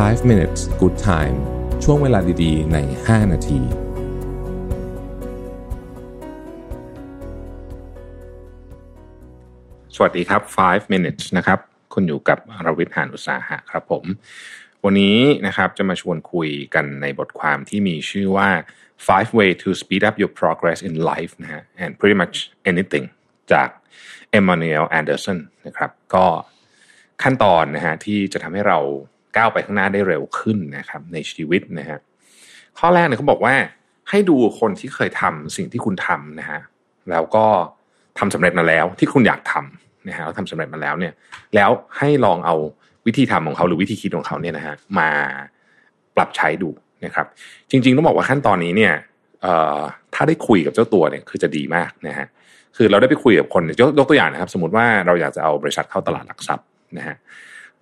5 minutes good time ช่วงเวลาดีๆ ใน 5 นาที สวัสดีครับ 5 minutes นะครับ คุณอยู่กับรวิทย์หานอุตสาหะครับผม วันนี้นะครับจะมาชวนคุยกันในบทความที่มีชื่อว่า five way to speed up your progress in life นะฮะ and pretty much anything จาก Emmanuel Anderson นะครับ ก็ขั้นตอนนะฮะที่จะทำให้เรา ก้าวไปข้างหน้าได้เร็วขึ้นนะครับ ในชีวิตนะฮะข้อแรกเนี่ยเขาบอกว่าให้ดูคนที่เคยทำสิ่งที่คุณทำนะฮะแล้วก็ทำสำเร็จมาแล้วที่คุณอยากทำนะฮะแล้วทำสำเร็จมาแล้วเนี่ย แล้วให้ลองเอาวิธีทำของเขาหรือวิธีคิดของเขาเนี่ยนะฮะมาปรับใช้ดูนะครับ จริง ๆ ต้องบอกว่าขั้นตอนนี้เนี่ยถ้าได้คุยกับเจ้าตัวเนี่ยคือจะดีมากนะฮะคือเราได้ไปคุยกับคนยกยกตัวอย่างนะครับ สมมติว่าเราอยากจะเอาบริษัทเข้าตลาดหลักทรัพย์นะฮะ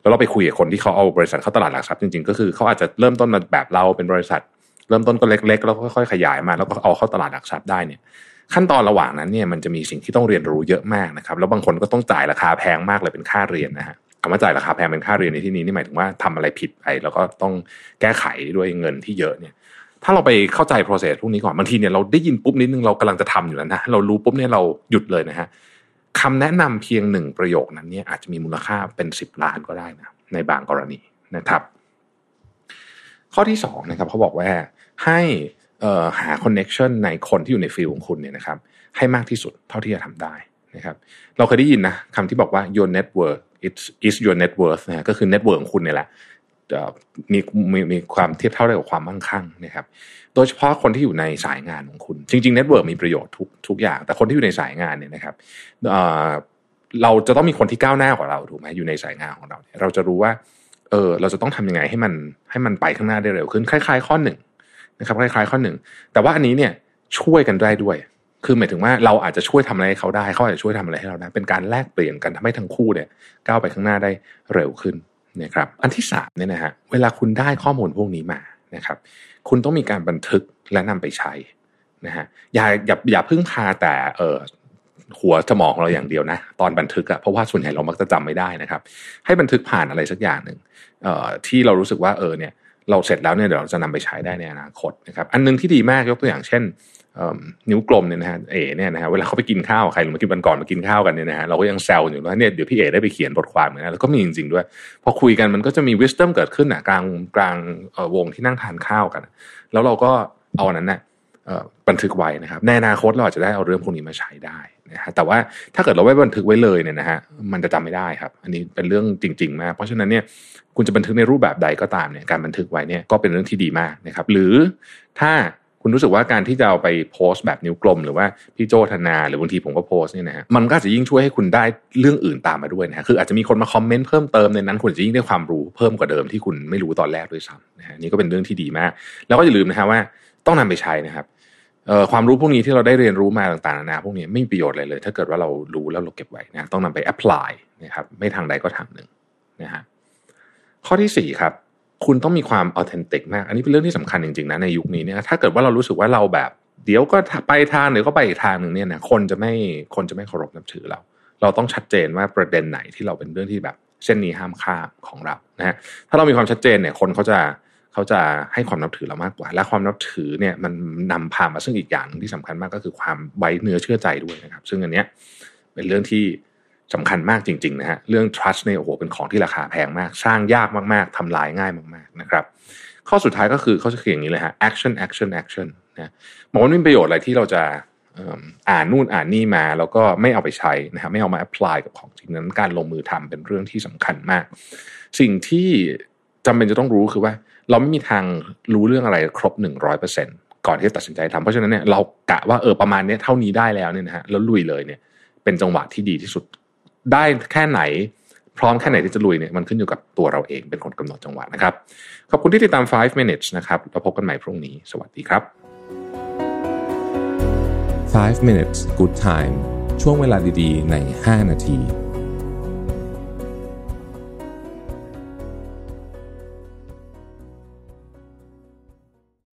แล้วเราไปคุยกับคนที่เขาเอาบริษัทเข้าตลาดหลักทรัพย์จริงๆ ก็คือเขาอาจจะเริ่มต้นมาแบบเราเป็นบริษัท เริ่มต้นก็เล็กๆ แล้วค่อยๆขยายมาแล้วก็เอาเข้าตลาดหลักทรัพย์ได้เนี่ยขั้นตอนระหว่างนั้นเนี่ยมันจะมีสิ่งที่ต้องเรียนรู้เยอะมากนะครับแล้วบางคนก็ต้องจ่ายราคาแพงมากเลยเป็นค่าเรียนนะฮะคำว่าจ่ายราคาแพงเป็นค่าเรียนในที่นี้นี่หมายถึงว่าทำอะไรผิดไปแล้วก็ต้องแก้ไขด้วยเงินที่เยอะเนี่ยถ้าเราไปเข้าใจ process พวกนี้ก่อนบางทีเนี่ยเราได้ยินปุ๊บนิดนึงเรากำลังจะทำอยู่แล้วนะเรารู้ปุ๊บเนี่ยเราหยุดเลยนะฮะ คำแนะนำเพียงหนึ่งประโยคนั้นเนี่ยอาจจะมีมูลค่าเป็นสิบล้านก็ได้นะในบางกรณีนะครับ ข้อที่สองนะครับเขาบอกว่าให้หา connection ในคนที่อยู่ใน field ของคุณเนี่ยนะครับ ให้มากที่สุดเท่าที่จะทำได้นะครับ เราเคยได้ยินนะคำที่บอกว่า your network it's is your net worth นะก็คือ network ของคุณเนี่ยแหละ มีมีมีความเทียบเท่าได้กับความมั่งคั่งนะครับ โดยเฉพาะคนที่อยู่ในสายงานของคุณ จริงๆ network มีประโยชน์ทุกทุกอย่าง แต่คนที่อยู่ในสายงานเนี่ยนะครับเราจะต้องมีคนที่ก้าวหน้ากว่าเราถูกไหมอยู่ในสายงานของเรา เราจะรู้ว่าเออเราจะต้องทำยังไงให้มันให้มันไปข้างหน้าได้เร็วขึ้นคล้าย ๆ ข้อหนึ่งนะครับคล้ายๆ ข้อหนึ่งแต่ว่าอันนี้เนี่ยช่วยกันได้ด้วย คือหมายถึงว่าเราอาจจะช่วยทำอะไรให้เขาได้เขาอาจจะช่วยทำอะไรให้เราได้เป็นการแลกเปลี่ยนกันทำให้ทั้งคู่เนี่ยก้าวไปข้างหน้าได้เร็วขึ้น นะครับอันที่สามเนี่ยนะฮะเวลาคุณได้ข้อมูลพวกนี้มานะครับ คุณต้องมีการบันทึกและนำไปใช้นะฮะอย่าอย่าอย่าพึ่งพาแต่เออหัวสมองเราอย่างเดียวนะ ตอนบันทึกอะเพราะว่าส่วนใหญ่เรามักจะจำไม่ได้นะครับ ให้บันทึกผ่านอะไรสักอย่างหนึ่งเอ่อที่เรารู้สึกว่าเออเนี่ย เราเสร็จแล้วเนี่ยเดี๋ยวเราจะนำไปใช้ได้ในอนาคตนะครับอันนึงที่ดีมากยกตัวอย่างเช่นนิ้วกลมเนี่ยนะฮะเอ๋เนี่ยนะฮะเวลาเขาไปกินข้าวใครหรือมากินวันก่อนมากินข้าวกันเนี่ยนะฮะเราก็ยังแซวอยู่ว่าเนี่ยเดี๋ยวพี่เอ๋ได้ไปเขียนบทความเหมือนกันแล้วก็มีจริงๆด้วย พอคุยกันมันก็จะมีวิสเ d มเกิดขึ้นอะกลางกลางวงที่นั่งทานข้าวกัน แล้วเราก็เอาอันนั้นน่ะ บันทึกไว้นะครับ ในอนาคตเราอาจจะได้เอาเรื่องพวกนี้มาใช้ได้นะฮะแต่ว่าถ้าเกิดเราไม่บันทึกไว้เลยเนี่ยนะฮะมันจะจำไม่ได้ครับ อันนี้เป็นเรื่องจริง ๆ มาก เพราะฉะนั้นเนี่ยคุณจะบันทึกในรูปแบบใดก็ตามเนี่ยการบันทึกไว้เนี่ยก็เป็นเรื่องที่ดีมากนะครับ หรือถ้า คุณรู้สึกว่าการที่จะเอาไปโพสต์แบบนิ้วกลม หรือว่าพี่โจธนาหรือบางทีผมก็โพสต์เนี่ยนะฮะมันก็จะยิ่งช่วยให้คุณได้เรื่องอื่นตามมาด้วยนะคืออาจจะมีคนมาคอมเมนต์เพิ่มเติมในนั้นคุณจะยิ่งได้ความรู้เพิ่มกว่าเดิมที่คุณไม่รู้ตอนแรกด้วยซ้ำนะฮะนี่ก็เป็นเรื่องที่ดีมาก แล้วก็อย่าลืมนะฮะว่าต้องนำไปใช้นะครับความรู้พวกนี้ที่เราได้เรียนรู้มาต่างๆนานาพวกนี้ไม่มีประโยชน์อะไรเลย ถ้าเกิดว่าเรารู้แล้วเราเก็บไว้นะต้องนำไปแอพพลายนะครับไม่ทางใดก็ทางหนึ่งนะฮะข้อที่สี่ครับ คุณต้องมีความออเทนติกมาก อันนี้เป็นเรื่องที่สำคัญจริงๆนะในยุคนี้เนี่ยถ้าเกิดว่าเรารู้สึกว่าเราแบบ เดี๋ยวก็ไปทางเดี๋ยวก็ไปอีกทางหนึ่งเนี่ยนะคนจะไม่คนจะไม่เคารพนับถือเรา เราต้องชัดเจนว่าประเด็นไหนที่เราเป็นเรื่องที่แบบเส้นนี้ห้ามข้ามของเรานะฮะถ้าเรามีความชัดเจนเนี่ยคนเขาจะเขาจะให้ความนับถือเรามากกว่า และความนับถือเนี่ยมันนำพามาซึ่งอีกอย่างที่สำคัญมากก็คือความไว้เนื้อเชื่อใจด้วยนะครับ ซึ่งอันเนี้ยเป็นเรื่องที่ สำคัญมากจริงๆนะฮะเรื่อง trust เนี่ยโอ้โหเป็นของที่ราคาแพงมาก สร้างยากมากๆทำลายง่ายมากๆนะครับ ข้อสุดท้ายก็คือเขาจะเขียนอย่างนี้เลยฮะ action action action นะบอกว่ามีประโยชน์อะไรที่เราจะอ่านนู่นอ่านนี่มาแล้วก็ไม่เอาไปใช้นะครับไม่เอามา apply กับของจริงนั้นการลงมือทำเป็นเรื่องที่สำคัญมาก สิ่งที่จำเป็นจะต้องรู้คือว่า เราไม่มีทางรู้เรื่องอะไรครบหนึ่งร้อยเปอร์เซ็นก่อนที่จะตัดสินใจทำเพราะฉะนั้นเนี่ยเรากะว่าเออประมาณนี้เท่านี้ได้แล้วเนี่ยนะฮะแล้วลุยเลยเนี่ยเป็นจังหวะที่ดีที่สุด ได้แค่ไหน พร้อมแค่ไหนที่จะลุยเนี่ยมันขึ้นอยู่กับตัวเราเองเป็นคนกำหนดจังหวะนะครับ ขอบคุณที่ติดตาม 5 minutes นะครับเราพบกันใหม่พรุ่งนี้ สวัสดีครับ 5 minutes good time ช่วงเวลาดีๆ ใน 5 นาที